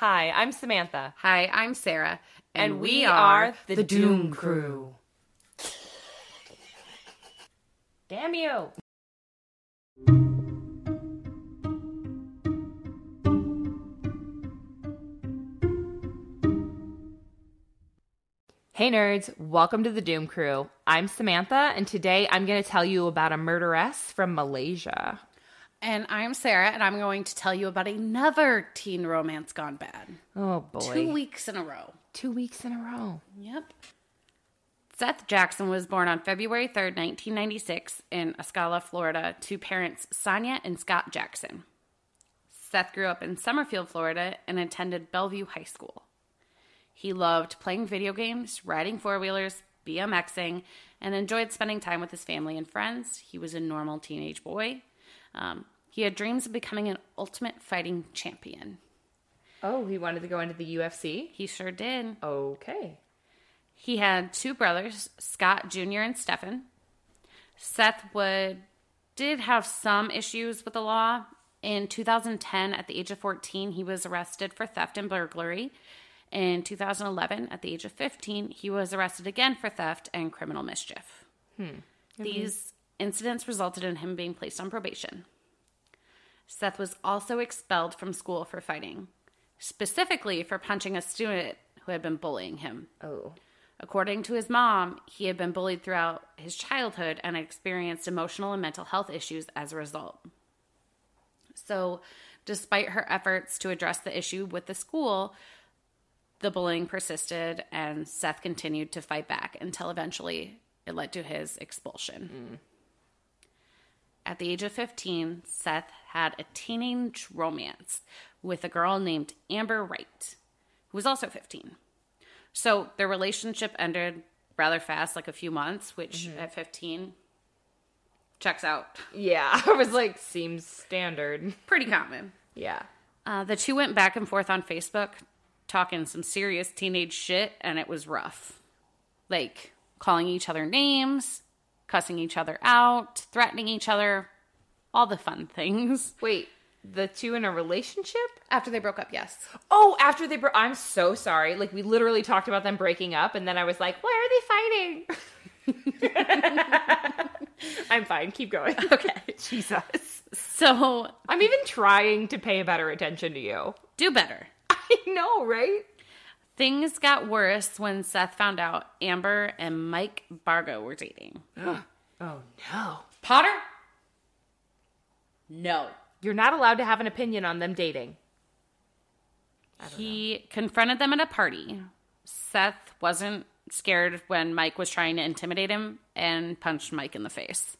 Hi, I'm Samantha. Hi, I'm Sarah, And, we, are the, Doom Crew. Damn you. Hey nerds, welcome to the Doom Crew. I'm Samantha, and today I'm going to tell you about a murderess from Malaysia. And I'm Sarah, and I'm going to tell you about another teen romance gone bad. Oh boy. Two weeks in a row. Two weeks in a row. Yep. Seath Jackson was born on February 3rd, 1996, in Ocala, Florida, to parents Sonia and Scott Jackson. Seath grew up in Summerfield, Florida, and attended Belleview High School. He loved playing video games, riding four wheelers, BMXing, and enjoyed spending time with his family and friends. He was a normal teenage boy. Um, he had dreams of becoming an ultimate fighting champion. Oh, he wanted to go into the UFC? He sure did. Okay. He had two brothers, Scott Jr. and Stephen. Seath would did have some issues with the law. In 2010, at the age of 14, he was arrested for theft and burglary. In 2011, at the age of 15, he was arrested again for theft and criminal mischief. These incidents resulted in him being placed on probation. Seath was also expelled from school for fighting, specifically for punching a student who had been bullying him. Oh. According to his mom, he had been bullied throughout his childhood and experienced emotional and mental health issues as a result. So, despite her efforts to address the issue with the school, the bullying persisted and Seath continued to fight back until eventually it led to his expulsion. Mm. At the age of 15, Seath had a teenage romance with a girl named Amber Wright, who was also 15. So their relationship ended rather fast, like a few months, which at 15 checks out. Yeah, I was like, seems standard. Pretty common. Yeah. Uh, the two went back and forth on Facebook, talking some serious teenage shit, and it was rough. Like calling each other names, cussing each other out, threatening each other, all the fun things. Wait, the two in a relationship? After they broke up, yes. Oh, after they broke I'm so sorry. Like we literally talked about them breaking up and then I was like, "Why are they fighting?" I'm fine. Keep going. Okay. Jesus. So I'm even trying to pay better attention to you. do better. I know, right? Things got worse when Seath found out Amber and Mike Bargo were dating. Oh no. Potter? No. You're not allowed to have an opinion on them dating. He confronted them at a party. Seath wasn't scared when Mike was trying to intimidate him and punched Mike in the face.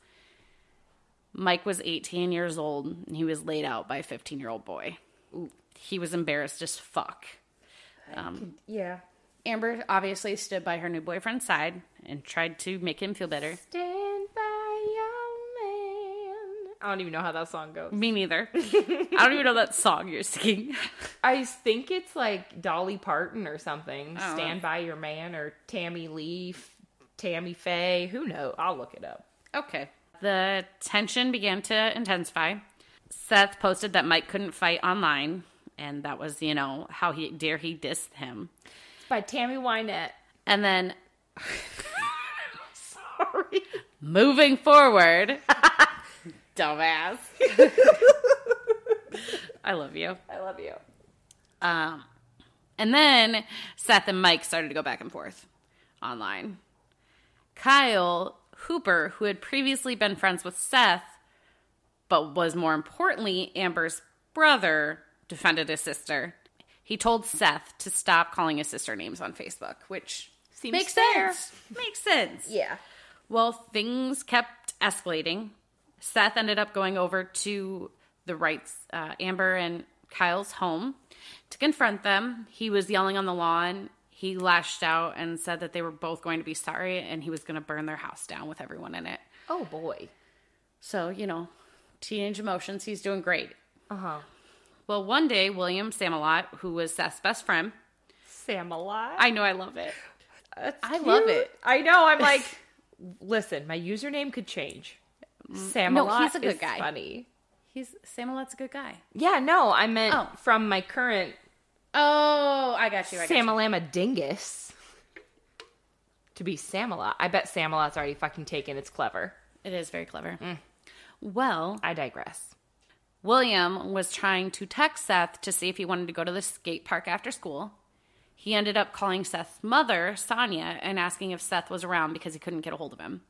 Mike was 18 years old and he was laid out by a 15 year old boy. He was embarrassed as fuck. Um, Yeah. Amber obviously stood by her new boyfriend's side and tried to make him feel better. Stand by your man. I don't even know how that song goes. Me neither. I don't even know that song you're singing. I think it's like Dolly Parton or something. Oh. Stand by your man or Tammy Lee, Tammy Faye. Who knows? I'll look it up. Okay. The tension began to intensify. Seath posted that Mike couldn't fight online, and that was, you know, how he dare he dissed him. It's by Tammy Wynette. And then Sorry. moving forward, dumbass. I love you. I love you. Um, and then Seath and Mike started to go back and forth online. Kyle Hooper, who had previously been friends with Seath, but was more importantly Amber's brother, defended his sister. He told Seath to stop calling his sister names on Facebook, which Seems makes fair. sense. Makes sense. Yeah. Well, things kept escalating. Seath ended up going over to the Wrights, uh, Amber and Kyle's home to confront them. He was yelling on the lawn. He lashed out and said that they were both going to be sorry and he was going to burn their house down with everyone in it. Oh boy. So, you know, teenage emotions. He's doing great. Uh huh. Well, one day, William Samalot, who was Seath's best friend, Samalot. I know I love it. That's I love it. I know. I'm like, listen, my username could change. Mm, Samalot he's a good is guy. funny. He's Samalot's a good guy. Yeah, no, I meant Oh. from my current Oh, I got you. I got you. Samalama dingus. To be Samalot. I bet Samalot's already fucking taken. It's clever. It is very clever. Mm. Well, I digress. William was trying to text Seath to see if he wanted to go to the skate park after school. He ended up calling Seath's mother, Sonia, and asking if Seath was around because he couldn't get a hold of him.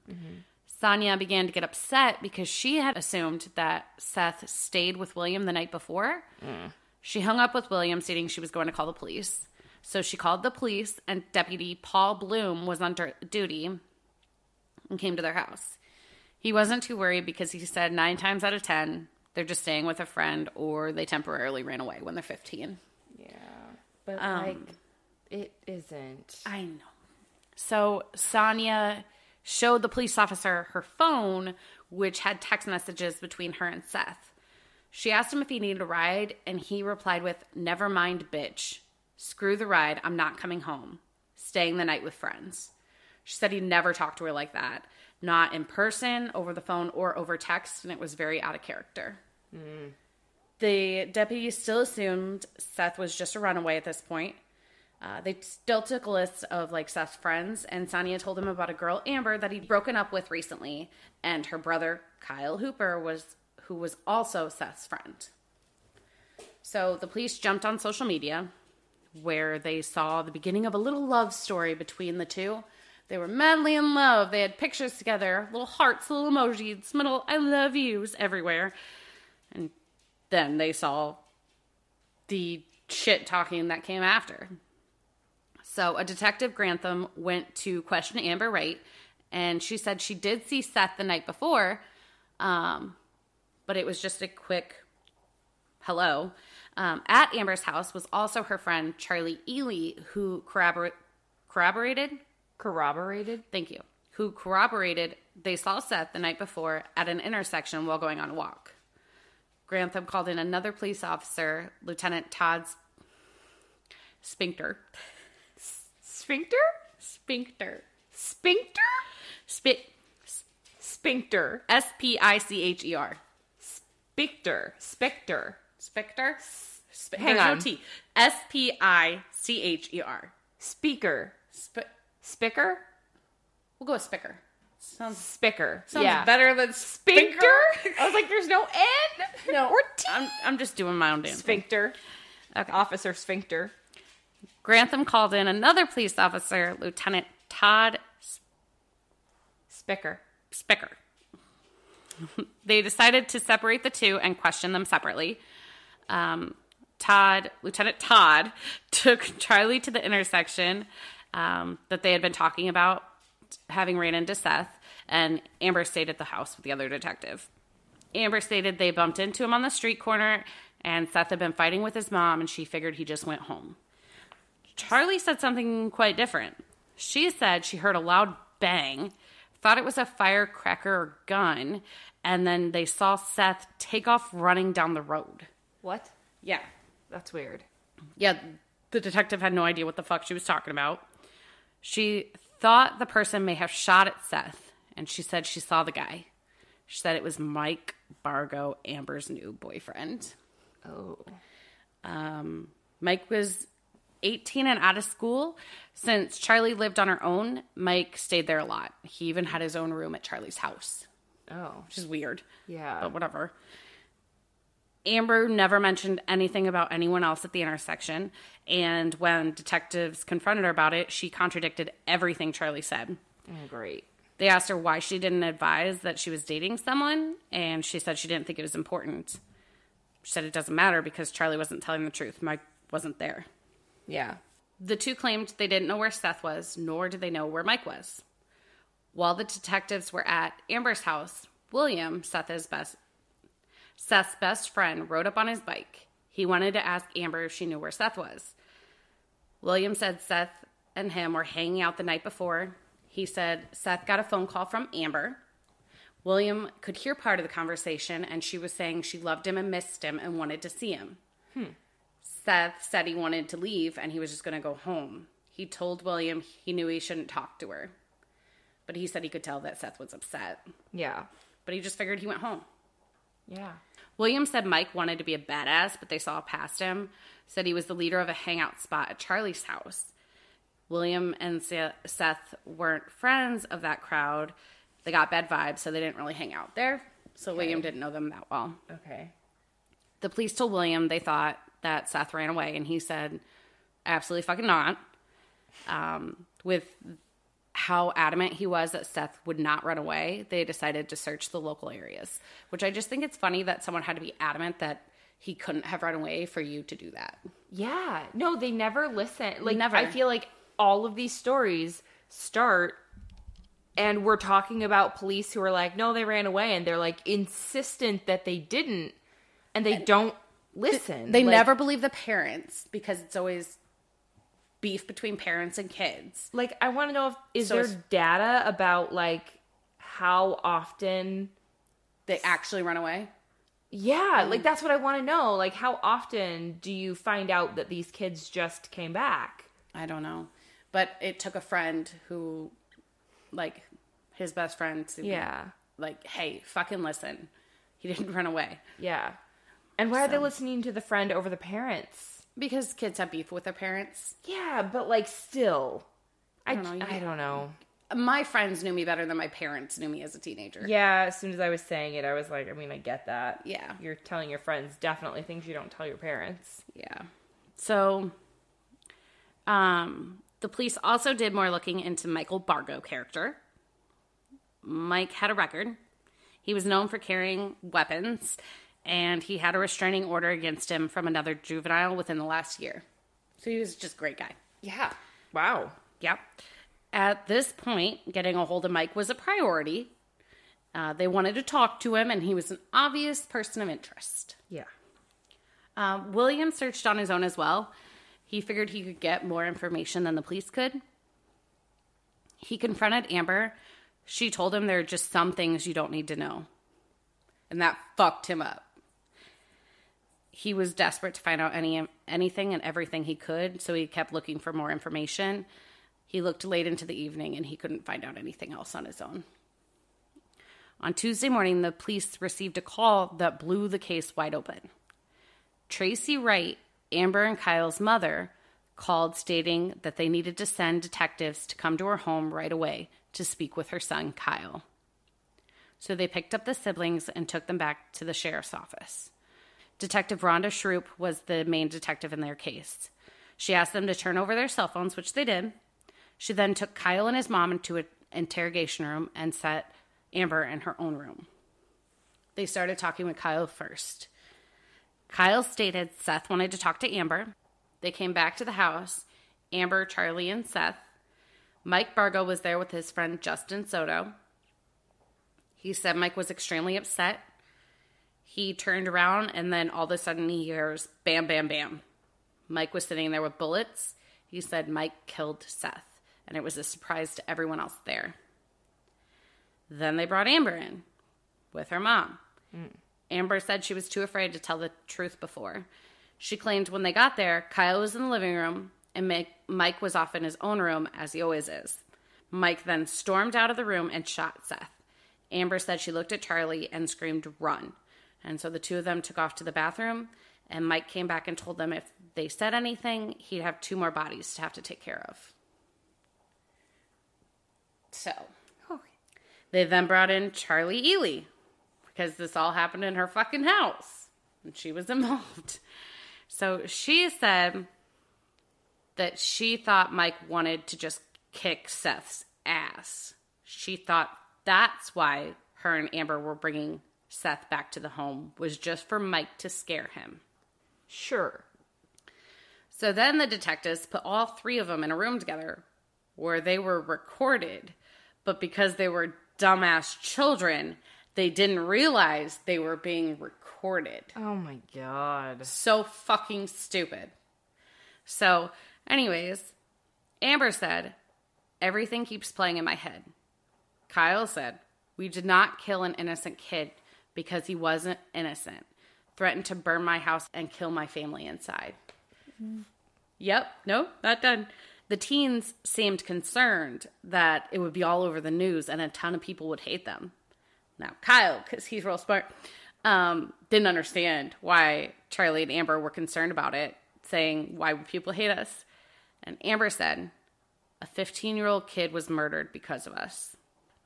Sonia began to get upset because she had assumed that Seath stayed with William the night before. She hung up with William, stating she was going to call the police. So she called the police, and Deputy Paul Bloom was on duty and came to their house. He wasn't too worried because he said nine times out of ten, they're just staying with a friend or they temporarily ran away when they're 15. Yeah. But Um, like it isn't. I know. So Sonia showed the police officer her phone, which had text messages between her and Seath. She asked him if he needed a ride, and he replied with, Never mind, bitch. Screw the ride. I'm not coming home. Staying the night with friends. She said he never talked to her like that, not in person, over the phone, or over text, and it was very out of character. The deputy still assumed Seath was just a runaway at this point. Uh, they still took a list of like Seath's friends, and Sonia told him about a girl Amber that he'd broken up with recently, and her brother Kyle Hooper was who was also Seath's friend. So the police jumped on social media, where they saw the beginning of a little love story between the two. They were madly in love. They had pictures together, little hearts, little emojis, little "I love yous" everywhere, then they saw the shit talking that came after. So a detective Grantham went to question Amber Wright, and she said she did see Seath the night before, um, but it was just a quick hello. Um, at Amber's house was also her friend Charlie Ely, who corrobor- corroborated. Corroborated? Thank you. Who corroborated they saw Seath the night before at an intersection while going on a walk. Grantham called in another police officer, Lieutenant Todd Spinkter. Sphincter? Spinkter. Sphincter? Spit. Sphincter. S P I C H E R. Specter. Specter. Specter. Sp- Hang no on. T. S P I C H E R. Speaker. Sp- Spicker? we'll go with Spicker. Sounds, Spicker. sounds yeah. better than Sphincter? I was like, there's no N No, or T. I'm, I'm just doing my own damn thing. Sphincter. Okay. Officer Sphincter. Grantham called in another police officer, Lieutenant Todd Spicker. Spicker. they decided to separate the two and question them separately. Um, Todd, Lieutenant Todd, took Charlie to the intersection um, that they had been talking about, having ran into Seath, and Amber stayed at the house with the other detective. Amber stated they bumped into him on the street corner, and Seath had been fighting with his mom, and she figured he just went home. Charlie said something quite different. She said she heard a loud bang, thought it was a firecracker or gun, and then they saw Seath take off running down the road. What? Yeah. That's weird. Yeah, the detective had no idea what the fuck she was talking about. She thought the person may have shot at Seath, and she said she saw the guy. She said it was Mike Bargo, Amber's new boyfriend. Oh. Um, Mike was 18 and out of school. Since Charlie lived on her own, Mike stayed there a lot. He even had his own room at Charlie's house, Oh. which is weird, Yeah. but whatever. Amber never mentioned anything about anyone else at the intersection, and when detectives confronted her about it, she contradicted everything Charlie said. Oh, great. They asked her why she didn't advise that she was dating someone, and she said she didn't think it was important. She said it doesn't matter because Charlie wasn't telling the truth. Mike wasn't there. Yeah. The two claimed they didn't know where Seath was, nor did they know where Mike was. While the detectives were at Amber's house, William, Seath's best Seath's best friend, rode up on his bike. He wanted to ask Amber if she knew where Seath was. William said Seath and him were hanging out the night before. He said Seath got a phone call from Amber. William could hear part of the conversation, and she was saying she loved him and missed him and wanted to see him. Hmm. Seath said he wanted to leave and he was just going to go home. He told William he knew he shouldn't talk to her, but he said he could tell that Seath was upset. Yeah. But he just figured he went home. Yeah. William said Mike wanted to be a badass, but they saw past him. Said he was the leader of a hangout spot at Charlie's house. William and Seath weren't friends of that crowd. They got bad vibes, so they didn't really hang out there. So okay. William didn't know them that well. Okay. The police told William they thought that Seath ran away, and he said, absolutely fucking not. Um, with how adamant he was that Seath would not run away, they decided to search the local areas, which I just think it's funny that someone had to be adamant that he couldn't have run away for you to do that. Yeah. No, they never listen. Like, never. I feel like all of these stories start and we're talking about police who are like, no, they ran away, and they're like insistent that they didn't, and they and don't listen. They like, never believe the parents because it's always beef between parents and kids. Like, I want to know if is so there data about like how often they actually run away? Yeah, mm. like that's what I want to know. Like, how often do you find out that these kids just came back? I don't know, but it took a friend who, like, his best friend to yeah, be, like, hey, fucking listen, he didn't run away. Yeah, and why so. are they listening to the friend over the parents? Because kids have beef with their parents. Yeah, but like still, I, I don't know. I don't know my friends knew me better than my parents knew me as a teenager. Yeah, as soon as I was saying it, I was like, I mean, I get that. Yeah. You're telling your friends definitely things you don't tell your parents. Yeah. So, um, the police also did more looking into Michael Bargo character. Mike had a record. He was known for carrying weapons, and he had a restraining order against him from another juvenile within the last year. So he was just a great guy. Yeah. Wow. Yep. At this point, getting a hold of Mike was a priority. Uh, they wanted to talk to him, and he was an obvious person of interest. Yeah. Uh, William searched on his own as well. He figured he could get more information than the police could. He confronted Amber. She told him there are just some things you don't need to know. And that fucked him up. He was desperate to find out any anything and everything he could, so he kept looking for more information. He looked late into the evening and he couldn't find out anything else on his own. On Tuesday morning, the police received a call that blew the case wide open. Tracy Wright, Amber and Kyle's mother, called stating that they needed to send detectives to come to her home right away to speak with her son, Kyle. So they picked up the siblings and took them back to the sheriff's office. Detective Rhonda Shroop was the main detective in their case. She asked them to turn over their cell phones, which they did, she then took Kyle and his mom into an interrogation room and set Amber in her own room. They started talking with Kyle first. Kyle stated Seath wanted to talk to Amber. They came back to the house Amber, Charlie, and Seath. Mike Bargo was there with his friend Justin Soto. He said Mike was extremely upset. He turned around and then all of a sudden he hears bam, bam, bam. Mike was sitting there with bullets. He said Mike killed Seath and it was a surprise to everyone else there. Then they brought Amber in with her mom. Mm. Amber said she was too afraid to tell the truth before. She claimed when they got there, Kyle was in the living room and Mike was off in his own room, as he always is. Mike then stormed out of the room and shot Seath. Amber said she looked at Charlie and screamed, Run. And so the two of them took off to the bathroom, and Mike came back and told them if they said anything, he'd have two more bodies to have to take care of. So they then brought in Charlie Ely because this all happened in her fucking house and she was involved. So she said that she thought Mike wanted to just kick Seath's ass. She thought that's why her and Amber were bringing Seath back to the home was just for Mike to scare him. Sure. So then the detectives put all three of them in a room together where they were recorded but because they were dumbass children, they didn't realize they were being recorded. Oh my god. So fucking stupid. So, anyways, Amber said, Everything keeps playing in my head. Kyle said, We did not kill an innocent kid because he wasn't innocent. Threatened to burn my house and kill my family inside. Mm. Yep, no, not done. The teens seemed concerned that it would be all over the news and a ton of people would hate them. Now, Kyle, because he's real smart, um, didn't understand why Charlie and Amber were concerned about it, saying, Why would people hate us? And Amber said, A 15 year old kid was murdered because of us.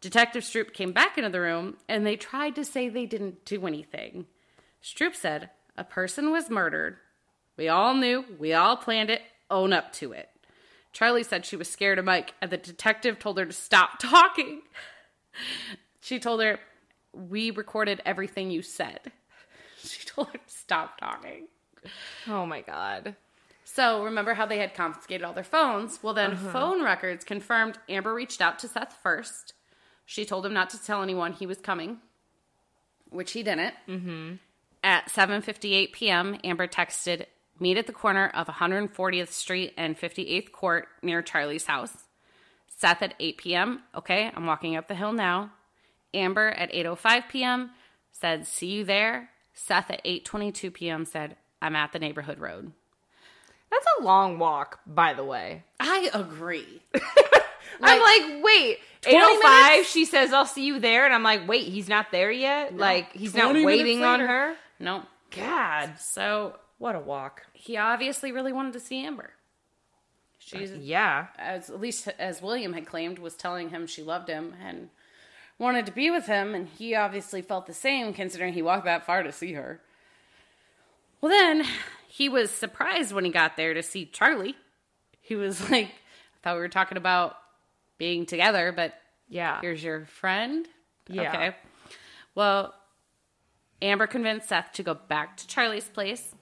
Detective Stroop came back into the room and they tried to say they didn't do anything. Stroop said, A person was murdered. We all knew, we all planned it, own up to it. Charlie said she was scared of Mike, and the detective told her to stop talking. She told her, We recorded everything you said. She told him, to stop talking. Oh my God. So remember how they had confiscated all their phones? Well, then uh-huh. phone records confirmed Amber reached out to Seath first. She told him not to tell anyone he was coming, which he didn't. Mm-hmm. At 7:58 p.m., Amber texted, "Meet at the corner of 140th Street and 58th Court near Charlie's house." Seath at 8 p.m. Okay, I'm walking up the hill now. Amber at 8:05 p.m. said, "See you there." Seath at 8:22 p.m. said, "I'm at the neighborhood road." That's a long walk, by the way. I agree. like, I'm like, wait, 805, she says, I'll see you there. And I'm like, wait, he's not there yet? No, like, he's not waiting on her? No. God. So, what a walk. He obviously really wanted to see Amber. She's, uh, yeah. As, at least as William had claimed, was telling him she loved him and wanted to be with him. And he obviously felt the same, considering he walked that far to see her. Well, then he was surprised when he got there to see Charlie. He was like, I thought we were talking about being together, but yeah, here's your friend. Yeah. Okay. Well, Amber convinced Seath to go back to Charlie's place,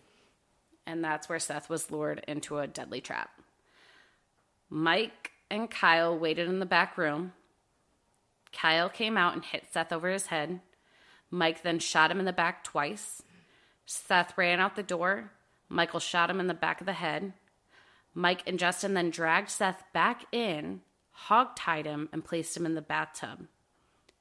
and that's where Seath was lured into a deadly trap. Mike and Kyle waited in the back room. Kyle came out and hit Seath over his head. Mike then shot him in the back twice. Seath ran out the door. Michael shot him in the back of the head. Mike and Justin then dragged Seath back in, hog tied him, and placed him in the bathtub.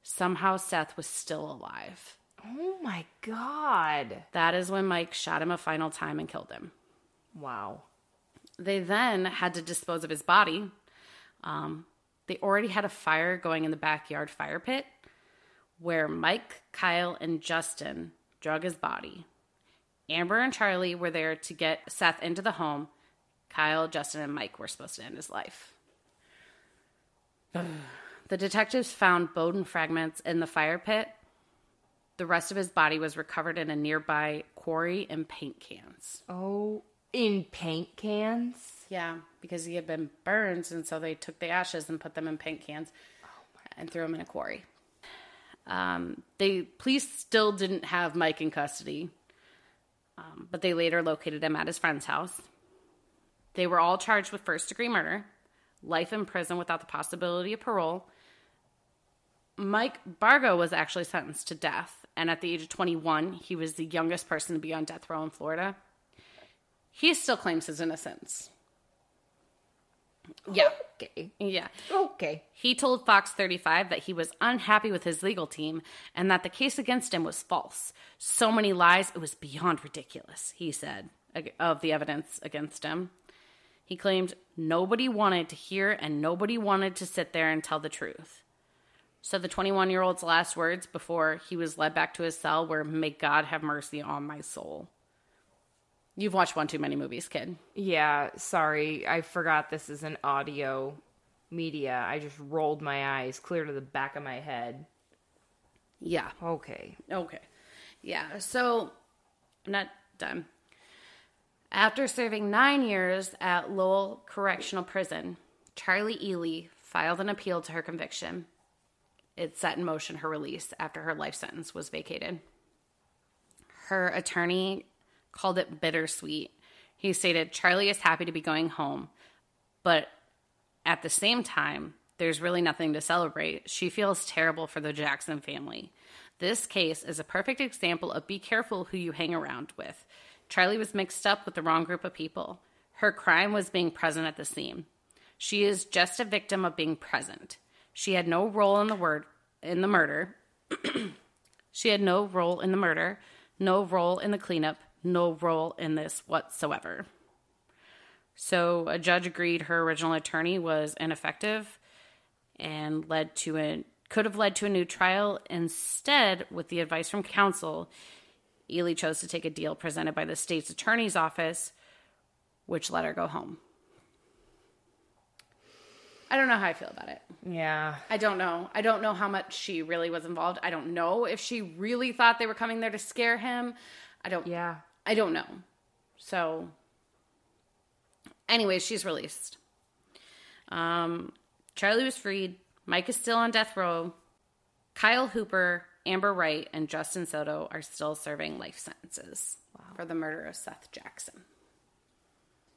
Somehow Seath was still alive. Oh my God. That is when Mike shot him a final time and killed him. Wow. They then had to dispose of his body. Um, they already had a fire going in the backyard fire pit where Mike, Kyle, and Justin drug his body. Amber and Charlie were there to get Seath into the home. Kyle, Justin, and Mike were supposed to end his life. the detectives found Bowden fragments in the fire pit. The rest of his body was recovered in a nearby quarry in paint cans. Oh, in paint cans? Yeah, because he had been burned, and so they took the ashes and put them in paint cans oh and threw them in a quarry. Um, the police still didn't have Mike in custody um, but they later located him at his friend's house. They were all charged with first degree murder, life in prison without the possibility of parole. Mike Bargo was actually sentenced to death, and at the age of 21, he was the youngest person to be on death row in Florida. He still claims his innocence. Yeah. Okay. Yeah. Okay. He told Fox 35 that he was unhappy with his legal team and that the case against him was false. So many lies, it was beyond ridiculous, he said, of the evidence against him. He claimed nobody wanted to hear and nobody wanted to sit there and tell the truth. So the 21 year old's last words before he was led back to his cell were, May God have mercy on my soul. You've watched one too many movies, kid. Yeah, sorry. I forgot this is an audio media. I just rolled my eyes clear to the back of my head. Yeah. Okay. Okay. Yeah. So, I'm not done. After serving nine years at Lowell Correctional Prison, Charlie Ely filed an appeal to her conviction. It set in motion her release after her life sentence was vacated. Her attorney called it bittersweet. He stated, Charlie is happy to be going home, but at the same time, there's really nothing to celebrate. She feels terrible for the Jackson family. This case is a perfect example of be careful who you hang around with. Charlie was mixed up with the wrong group of people. Her crime was being present at the scene. She is just a victim of being present. She had no role in the word in the murder. she had no role in the murder, no role in the cleanup, no role in this whatsoever. So a judge agreed her original attorney was ineffective and led to a could have led to a new trial. Instead, with the advice from counsel, Ely chose to take a deal presented by the state's attorney's office, which let her go home. I don't know how I feel about it. Yeah. I don't know. I don't know how much she really was involved. I don't know if she really thought they were coming there to scare him. I don't Yeah. I don't know. So anyways, she's released. Um Charlie was freed. Mike is still on death row. Kyle Hooper, Amber Wright, and Justin Soto are still serving life sentences wow. for the murder of Seath Jackson.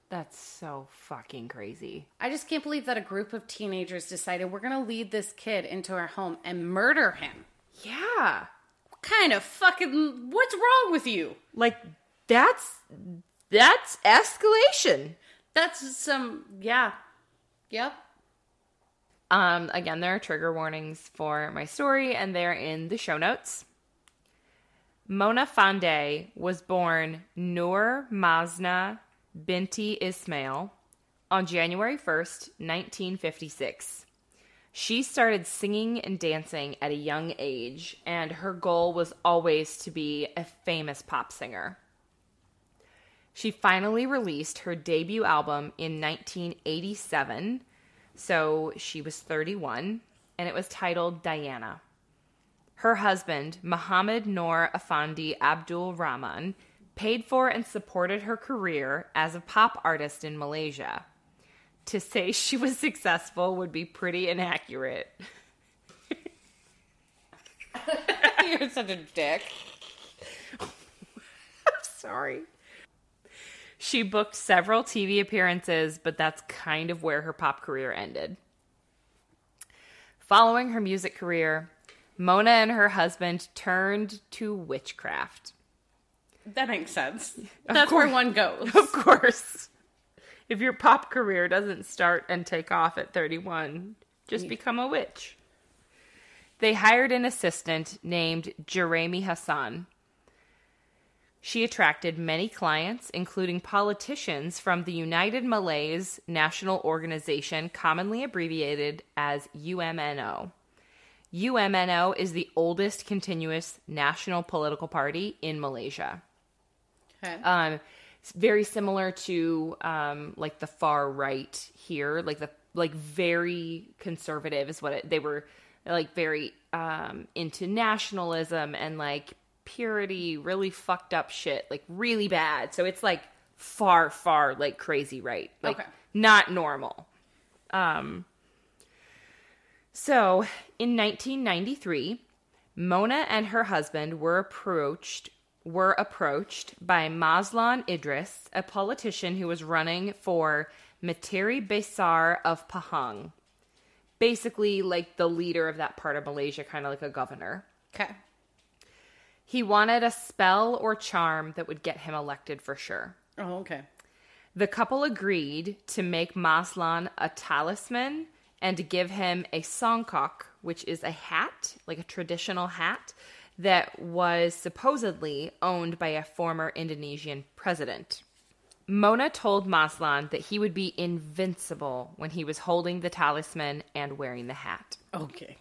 That's so fucking crazy. I just can't believe that a group of teenagers decided we're going to lead this kid into our home and murder him. Yeah. What kind of fucking what's wrong with you? Like that's that's escalation. That's some yeah. Yep. Um again, there are trigger warnings for my story and they're in the show notes. Mona Fandey was born Noor Mazna Binti Ismail on January 1st, 1956. She started singing and dancing at a young age, and her goal was always to be a famous pop singer. She finally released her debut album in 1987, so she was 31, and it was titled Diana. Her husband, Muhammad Noor Afandi Abdul Rahman, paid for and supported her career as a pop artist in Malaysia. To say she was successful would be pretty inaccurate. You're such a dick. I'm sorry. She booked several TV appearances, but that's kind of where her pop career ended. Following her music career, Mona and her husband turned to witchcraft. That makes sense. Of That's course. where one goes. Of course. If your pop career doesn't start and take off at 31, just become a witch. They hired an assistant named Jeremy Hassan. She attracted many clients, including politicians from the United Malays National Organization, commonly abbreviated as UMNO. UMNO is the oldest continuous national political party in Malaysia. Okay. Um, very similar to um, like the far right here, like the like very conservative is what it, they were like very um, into nationalism and like purity, really fucked up shit, like really bad. So it's like far, far like crazy right, like okay. not normal. Um. So in 1993, Mona and her husband were approached were approached by Mazlan Idris, a politician who was running for Menteri Besar of Pahang. Basically, like the leader of that part of Malaysia, kind of like a governor. Okay. He wanted a spell or charm that would get him elected for sure. Oh, okay. The couple agreed to make Mazlan a talisman and to give him a songkok, which is a hat, like a traditional hat that was supposedly owned by a former Indonesian president. Mona told Mazlan that he would be invincible when he was holding the talisman and wearing the hat. Okay.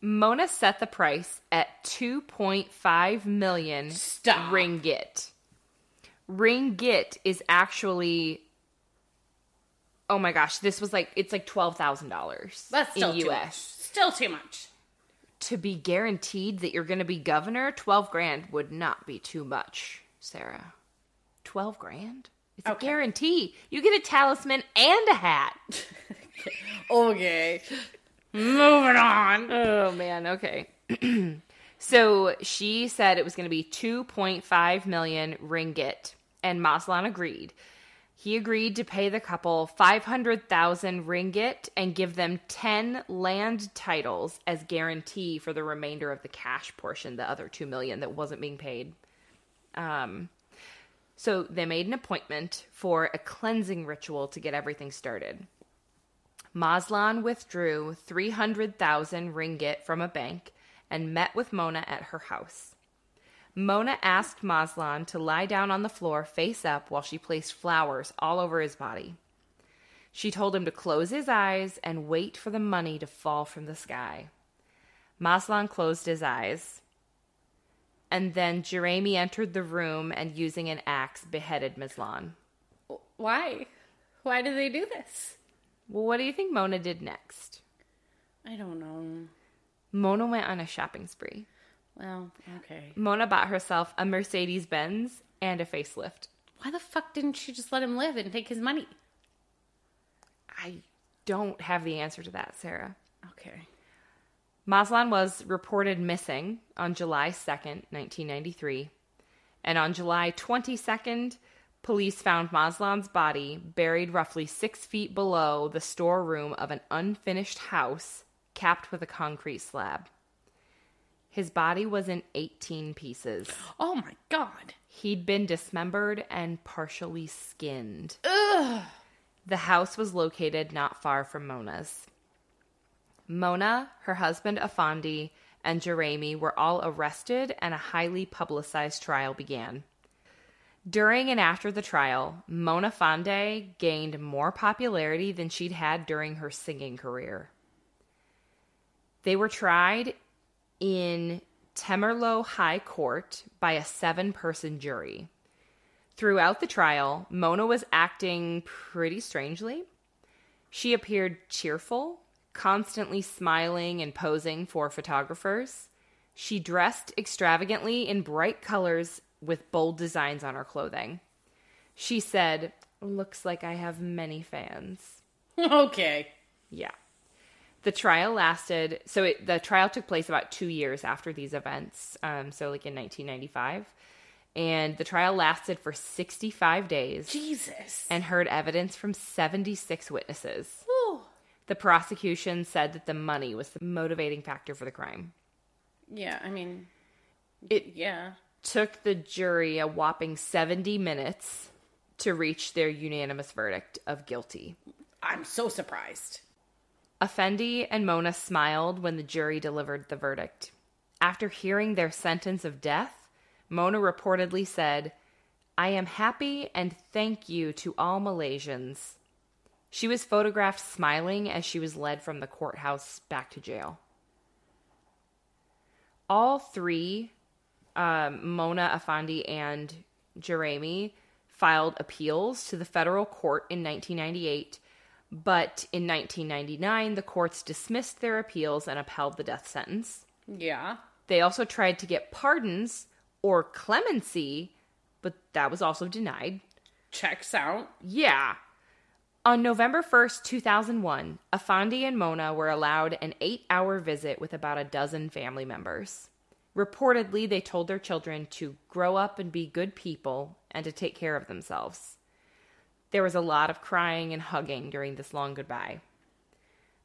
Mona set the price at 2.5 million Stop. ringgit. Ringgit is actually Oh my gosh, this was like it's like $12,000 That's still in US. Still too much to be guaranteed that you're going to be governor, 12 grand would not be too much, Sarah. 12 grand? It's okay. a guarantee. You get a talisman and a hat. okay. Moving on. Oh, man. Okay. so she said it was going to be 2.5 million ringgit, and Mazlan agreed. He agreed to pay the couple 500,000 ringgit and give them 10 land titles as guarantee for the remainder of the cash portion, the other 2 million that wasn't being paid. Um, so they made an appointment for a cleansing ritual to get everything started. Mazlan withdrew 300,000 ringgit from a bank and met with Mona at her house. Mona asked Mazlan to lie down on the floor face up while she placed flowers all over his body. She told him to close his eyes and wait for the money to fall from the sky. Mazlan closed his eyes. and then Jeremy entered the room and using an axe beheaded Mislan. Why? Why do they do this? Well, what do you think Mona did next? I don't know. Mona went on a shopping spree. Well, okay. Mona bought herself a Mercedes Benz and a facelift. Why the fuck didn't she just let him live and take his money? I don't have the answer to that, Sarah. Okay. Mazlan was reported missing on July 2nd, 1993. And on July 22nd, police found Mazlan's body buried roughly six feet below the storeroom of an unfinished house capped with a concrete slab. His body was in 18 pieces. Oh my God. He'd been dismembered and partially skinned. Ugh. The house was located not far from Mona's. Mona, her husband Afandi, and Jeremy were all arrested and a highly publicized trial began. During and after the trial, Mona Fonde gained more popularity than she'd had during her singing career. They were tried in Temerloh High Court by a seven person jury. Throughout the trial, Mona was acting pretty strangely. She appeared cheerful, constantly smiling and posing for photographers. She dressed extravagantly in bright colors with bold designs on her clothing. She said, Looks like I have many fans. Okay. Yeah. The trial lasted, so it, the trial took place about two years after these events, um, so like in 1995. And the trial lasted for 65 days. Jesus. And heard evidence from 76 witnesses. Ooh. The prosecution said that the money was the motivating factor for the crime. Yeah, I mean, it yeah. Took the jury a whopping 70 minutes to reach their unanimous verdict of guilty. I'm so surprised. Effendi and Mona smiled when the jury delivered the verdict. After hearing their sentence of death, Mona reportedly said, I am happy and thank you to all Malaysians. She was photographed smiling as she was led from the courthouse back to jail. All three, um, Mona, Effendi, and Jeremy, filed appeals to the federal court in 1998 but in 1999, the courts dismissed their appeals and upheld the death sentence. Yeah. They also tried to get pardons or clemency, but that was also denied. Checks out. Yeah. On November 1st, 2001, Effendi and Mona were allowed an eight hour visit with about a dozen family members. Reportedly, they told their children to grow up and be good people and to take care of themselves. There was a lot of crying and hugging during this long goodbye.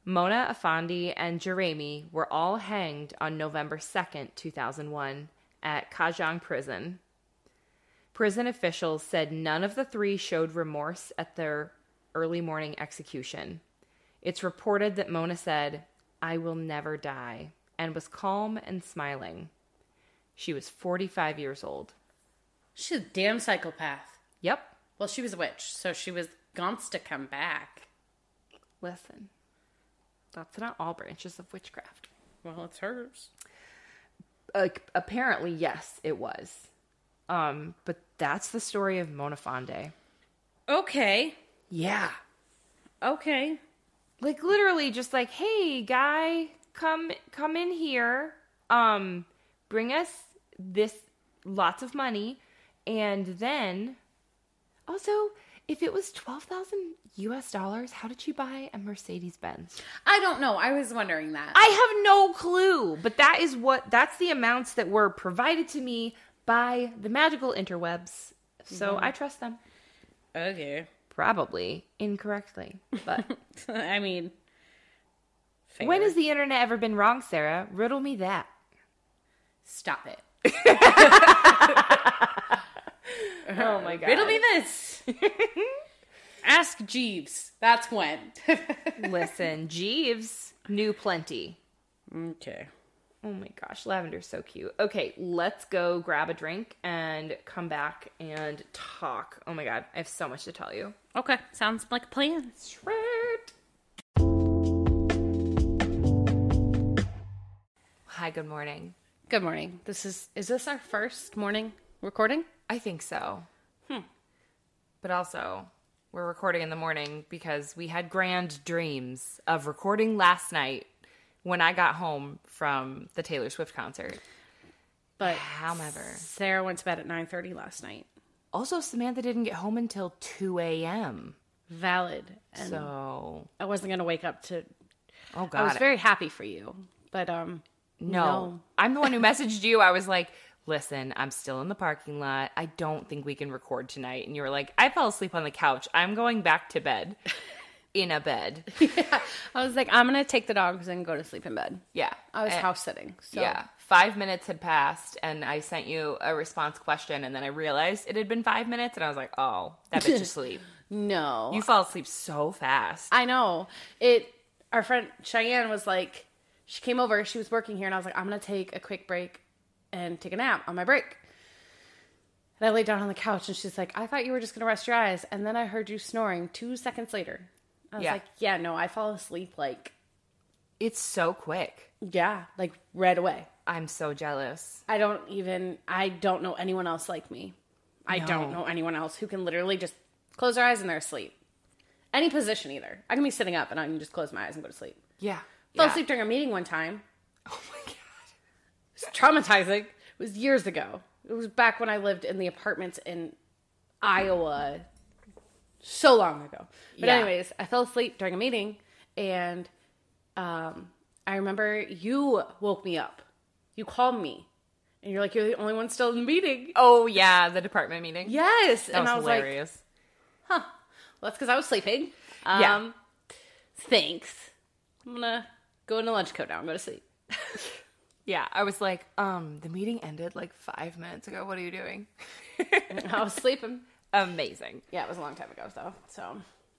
Mona Effendi and Jeremy were all hanged on November 2nd, 2001, at Kajang Prison. Prison officials said none of the three showed remorse at their early morning execution. It's reported that Mona said, I will never die, and was calm and smiling. She was 45 years old. She's a damn psychopath. Yep. Well, she was a witch, so she was gants to come back. Listen, that's not all branches of witchcraft. Well, it's hers. Like apparently, yes, it was. Um, but that's the story of Mona Fonde. Okay. Yeah. Okay. Like literally, just like, hey, guy, come come in here. Um, bring us this lots of money, and then also, if it was 12,000 US dollars, how did she buy a Mercedes Benz? I don't know. I was wondering that. I have no clue, but that is what that's the amounts that were provided to me by the magical interwebs. So mm-hmm. I trust them. Okay. Probably incorrectly, but I mean, fair. when has the internet ever been wrong, Sarah? Riddle me that. Stop it. oh my god. Riddle me this. Ask Jeeves. That's when. Listen, Jeeves knew plenty. Okay. Oh my gosh, lavender's so cute. Okay, let's go grab a drink and come back and talk. Oh my god, I have so much to tell you. Okay, sounds like a plan. Sweet. Hi, good morning. Good morning. This is is this our first morning recording? I think so. Hmm. But also, we're recording in the morning because we had grand dreams of recording last night when I got home from the Taylor Swift concert. But however, Sarah went to bed at 9:30 last night. Also, Samantha didn't get home until 2 a.m. Valid. And so I wasn't going to wake up to Oh god. I was very happy for you. But um no. no. I'm the one who messaged you. I was like, listen, I'm still in the parking lot. I don't think we can record tonight. And you were like, I fell asleep on the couch. I'm going back to bed in a bed. yeah. I was like, I'm going to take the dogs and go to sleep in bed. Yeah. I was and, house sitting. So. Yeah. Five minutes had passed and I sent you a response question. And then I realized it had been five minutes. And I was like, oh, that bitch is asleep. no. You fall asleep so fast. I know. It, our friend Cheyenne was like, she came over, she was working here, and I was like, I'm gonna take a quick break and take a nap on my break. And I laid down on the couch, and she's like, I thought you were just gonna rest your eyes, and then I heard you snoring two seconds later. I was yeah. like, Yeah, no, I fall asleep like. It's so quick. Yeah, like right away. I'm so jealous. I don't even, I don't know anyone else like me. I don't know anyone else who can literally just close their eyes and they're asleep. Any position either. I can be sitting up and I can just close my eyes and go to sleep. Yeah. Fell yeah. asleep during a meeting one time. Oh my god. It's traumatizing. It was years ago. It was back when I lived in the apartments in Iowa. So long ago. But yeah. anyways, I fell asleep during a meeting and um, I remember you woke me up. You called me. And you're like, you're the only one still in the meeting. Oh yeah, the department meeting. Yes. That and was I was hilarious. like, huh. Well, that's because I was sleeping. Um, yeah. Thanks. I'm gonna go into lunch coat now and go to sleep. yeah, I was like, um, the meeting ended like five minutes ago. What are you doing? I was sleeping. Amazing. Yeah, it was a long time ago though. So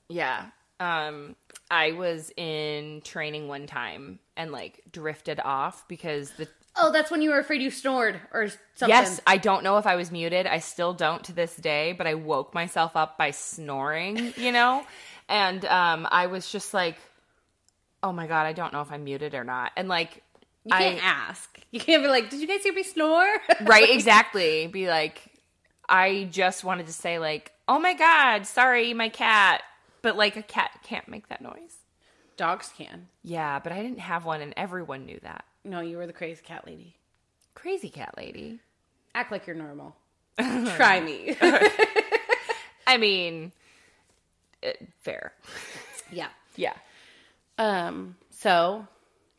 yeah, um, I was in training one time and like drifted off because the Oh, that's when you were afraid you snored or something. Yes, I don't know if I was muted. I still don't to this day, but I woke myself up by snoring, you know? and um, I was just like, oh my God, I don't know if I'm muted or not. And like, you can't I, ask. You can't be like, did you guys hear me snore? right, exactly. Be like, I just wanted to say, like, oh my God, sorry, my cat. But like, a cat can't make that noise. Dogs can. Yeah, but I didn't have one, and everyone knew that. No, you were the crazy cat lady. Crazy cat lady. Act like you're normal. Try me. I mean, it, uh, fair. Yeah. Yeah. Um. So,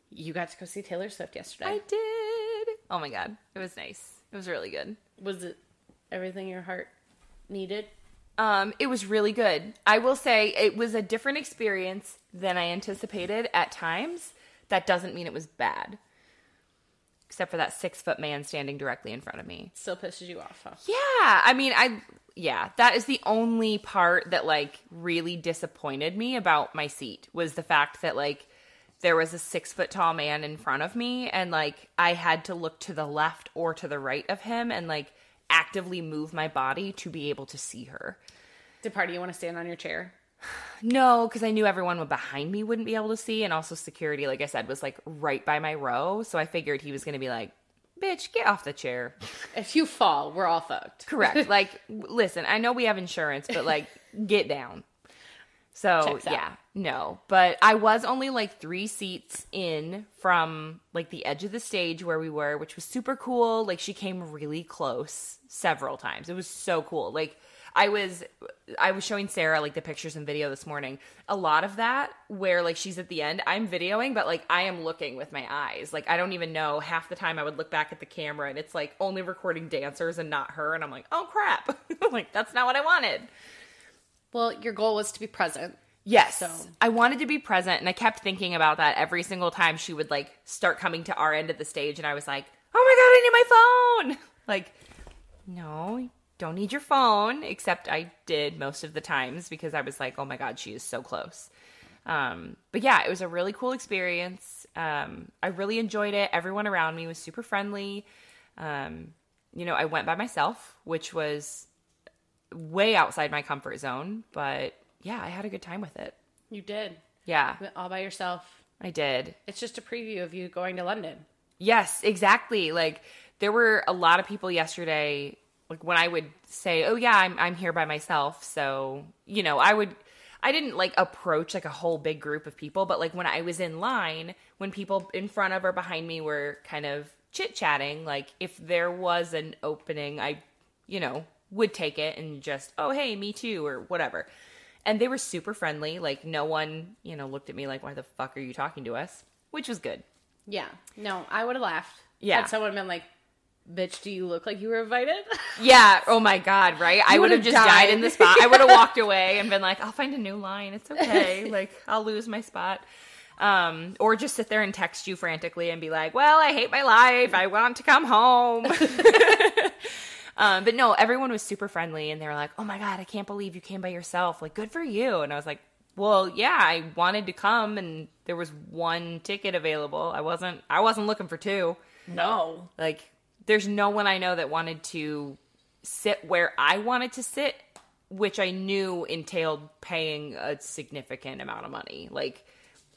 you got to go see Taylor Swift yesterday. I did. Oh my god, it was nice. It was really good. Was it everything your heart needed? Um, it was really good. I will say it was a different experience than I anticipated at times. That doesn't mean it was bad except for that six foot man standing directly in front of me. Still pisses you off, huh? Yeah. I mean, I, yeah, that is the only part that like really disappointed me about my seat was the fact that like there was a six foot tall man in front of me and like I had to look to the left or to the right of him and like actively move my body to be able to see her. Did party you want to stand on your chair? No, because I knew everyone behind me wouldn't be able to see, and also security, like I said, was like right by my row. So I figured he was going to be like, "Bitch, get off the chair." If you fall, we're all fucked. Correct. like, listen, I know we have insurance, but like, get down. So yeah, no, but I was only like three seats in from like the edge of the stage where we were, which was super cool. Like she came really close several times. It was so cool. Like I was I was showing Sarah like the pictures and video this morning. A lot of that where like she's at the end, I'm videoing, but like I am looking with my eyes. Like I don't even know. Half the time I would look back at the camera and it's like only recording dancers and not her, and I'm like, oh crap, like that's not what I wanted. Well, your goal was to be present. Yes. So. I wanted to be present and I kept thinking about that every single time she would like start coming to our end of the stage and I was like, "Oh my god, I need my phone." Like, no, don't need your phone, except I did most of the times because I was like, oh my God, she is so close. Um, but yeah, it was a really cool experience. Um, I really enjoyed it. Everyone around me was super friendly. Um, you know, I went by myself, which was way outside my comfort zone, but yeah, I had a good time with it. You did. Yeah. You all by yourself. I did. It's just a preview of you going to London. Yes, exactly. Like there were a lot of people yesterday like when I would say, "Oh yeah, I'm I'm here by myself." So, you know, I would I didn't like approach like a whole big group of people, but like when I was in line, when people in front of or behind me were kind of chit-chatting, like if there was an opening, I you know, would take it and just, "Oh, hey, me too," or whatever. And they were super friendly. Like no one, you know, looked at me like, "Why the fuck are you talking to us?" Which was good. Yeah. No, I would have laughed. Yeah. Had someone been like, bitch, do you look like you were invited? Yeah. Oh my God. Right. I would have just died. died in the spot. I would have walked away and been like, I'll find a new line. It's okay. like I'll lose my spot. Um, or just sit there and text you frantically and be like, well, I hate my life. I want to come home. um, but no, everyone was super friendly and they were like, oh my God, I can't believe you came by yourself. Like, good for you. And I was like, well, yeah, I wanted to come and there was one ticket available. I wasn't, I wasn't looking for two. No. Like, there's no one I know that wanted to sit where I wanted to sit, which I knew entailed paying a significant amount of money. Like,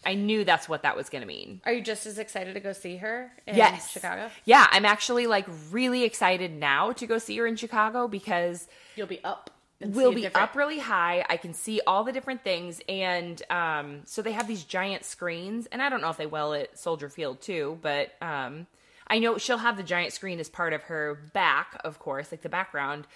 I knew that's what that was going to mean. Are you just as excited to go see her in yes. Chicago? Yeah, I'm actually like really excited now to go see her in Chicago because you'll be up. We'll be different... up really high. I can see all the different things, and um, so they have these giant screens, and I don't know if they will at Soldier Field too, but um, I know she'll have the giant screen as part of her back, of course, like the background.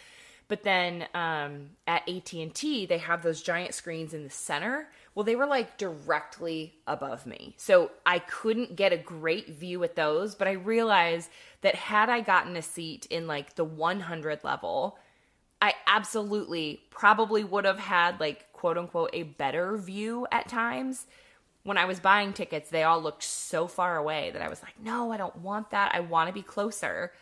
But then um, at AT and T, they have those giant screens in the center. Well, they were like directly above me, so I couldn't get a great view at those. But I realized that had I gotten a seat in like the 100 level, I absolutely probably would have had like quote unquote a better view at times when I was buying tickets, they all looked so far away that I was like, no, I don't want that. I want to be closer.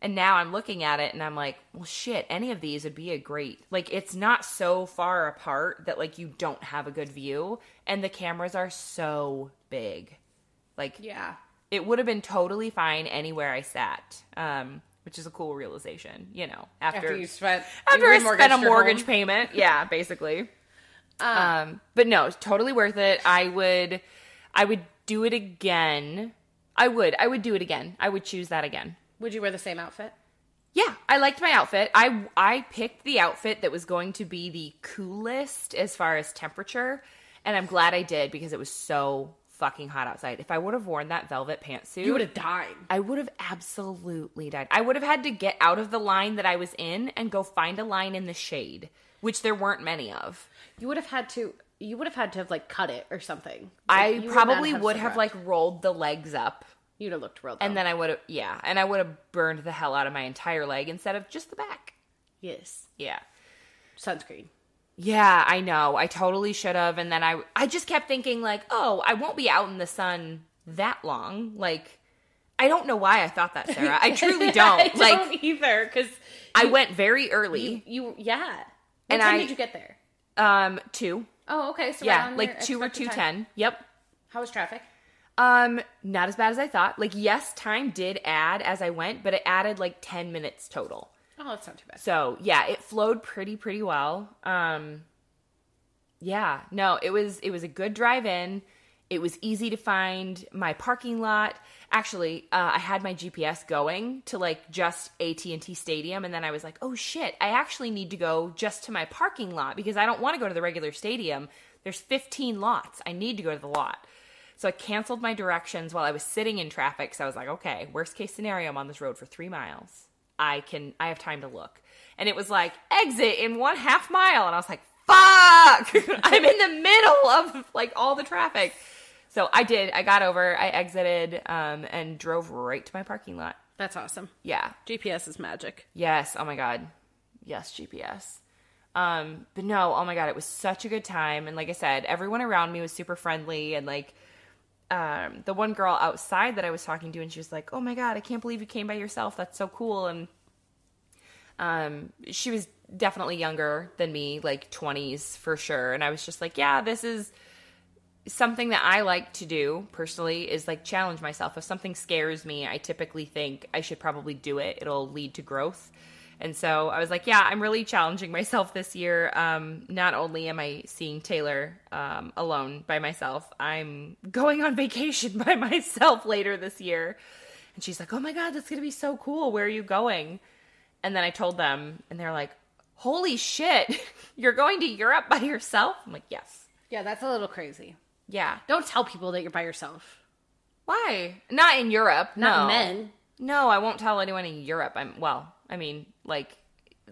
And now I'm looking at it and I'm like, well, shit, any of these would be a great. Like, it's not so far apart that, like, you don't have a good view. And the cameras are so big. Like, yeah. It would have been totally fine anywhere I sat. Um, which is a cool realization, you know, after, after you spent after I spent a mortgage payment. Yeah, basically. Um, um, but no, totally worth it. I would, I would do it again. I would, I would do it again. I would choose that again. Would you wear the same outfit? Yeah, I liked my outfit. I I picked the outfit that was going to be the coolest as far as temperature, and I'm glad I did because it was so fucking hot outside. If I would have worn that velvet pantsuit, you would have died. I would have absolutely died. I would have had to get out of the line that I was in and go find a line in the shade, which there weren't many of. You would have had to. You would have had to have like cut it or something. Like, I probably would, would have like rolled the legs up. You'd have looked real. Dumb. And then I would have, yeah, and I would have burned the hell out of my entire leg instead of just the back. Yes. Yeah. Sunscreen. Yeah, I know. I totally should have. And then I, I just kept thinking like, oh, I won't be out in the sun that long. Like, I don't know why I thought that, Sarah. I truly don't. I like don't either because I went very early. You, you yeah. What and time I, did you get there? Um, two. Oh, okay. So yeah, like two or two ten. Yep. How was traffic? Um, not as bad as I thought. Like, yes, time did add as I went, but it added like ten minutes total. Oh, that's not too bad. So yeah, it flowed pretty pretty well. Um, yeah, no, it was it was a good drive in. It was easy to find my parking lot. Actually, uh, I had my GPS going to like just AT and T Stadium, and then I was like, "Oh shit! I actually need to go just to my parking lot because I don't want to go to the regular stadium. There's 15 lots. I need to go to the lot." So I canceled my directions while I was sitting in traffic. So I was like, "Okay, worst case scenario, I'm on this road for three miles. I can, I have time to look." And it was like exit in one half mile, and I was like, "Fuck! I'm in the middle of like all the traffic." So I did. I got over. I exited um, and drove right to my parking lot. That's awesome. Yeah. GPS is magic. Yes. Oh my god. Yes, GPS. Um, but no, oh my god, it was such a good time. And like I said, everyone around me was super friendly and like um, the one girl outside that I was talking to, and she was like, "Oh my god, I can't believe you came by yourself. That's so cool." And um, she was definitely younger than me, like twenties for sure. And I was just like, "Yeah, this is something that I like to do personally is like challenge myself. If something scares me, I typically think I should probably do it. It'll lead to growth. And so I was like, yeah, I'm really challenging myself this year. Um, not only am I seeing Taylor um, alone by myself, I'm going on vacation by myself later this year. And she's like, "Oh my god, that's going to be so cool. Where are you going?" And then I told them and they're like, "Holy shit. You're going to Europe by yourself?" I'm like, "Yes." Yeah, that's a little crazy. Yeah. Don't tell people that you're by yourself. Why? Not in Europe. Not no. men. No, I won't tell anyone in Europe. I'm well, I mean, like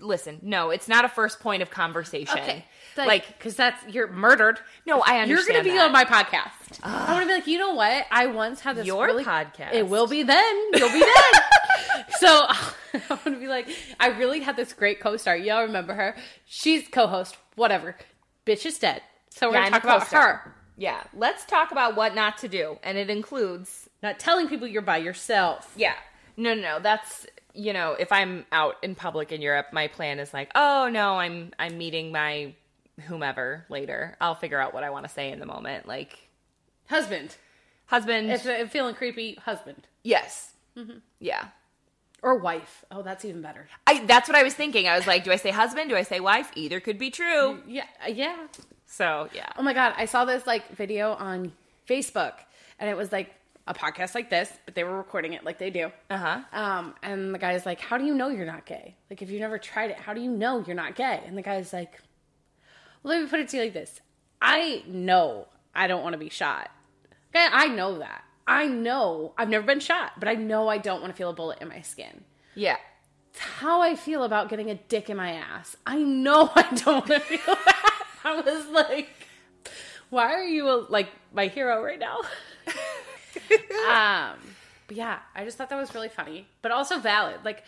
listen, no, it's not a first point of conversation. Okay. Like, because that's you're murdered. No, I understand. You're going to be that. on my podcast. I'm going to be like, you know what? I once had this your really, podcast. It will be then. You'll be then. so I'm going to be like, I really had this great co-star. Y'all remember her? She's co-host. Whatever. Bitch is dead. So we're Yeah, going to talk about her. Yeah, let's talk about what not to do, and it includes Not telling people you're by yourself. yeah. No, no, no. That's you know, if I'm out in public in Europe, my plan is like, oh no, I'm I'm meeting my whomever later. I'll figure out what I want to say in the moment. Like Husband. husband, If I'm feeling creepy, husband. yes, mm-hmm. yeah. Or wife. Oh, that's even better. I that's what I was thinking. I was like, do I say husband? Do I say wife? Either could be true. Yeah. Yeah. So yeah. Oh my god, I saw this like video on Facebook and it was like a podcast like this, but they were recording it like they do. Uh huh. Um, and the guy's like, How do you know you're not gay? Like if you've never tried it, how do you know you're not gay? And the guy's like, Well, let me put it to you like this. I know I don't want to be shot. Okay, I know that. I know I've never been shot, but I know I don't want to feel a bullet in my skin. Yeah. It's how I feel about getting a dick in my ass. I know I don't want to feel that. I was like, why are you like my hero right now? um, but yeah, I just thought that was really funny, but also valid. Like,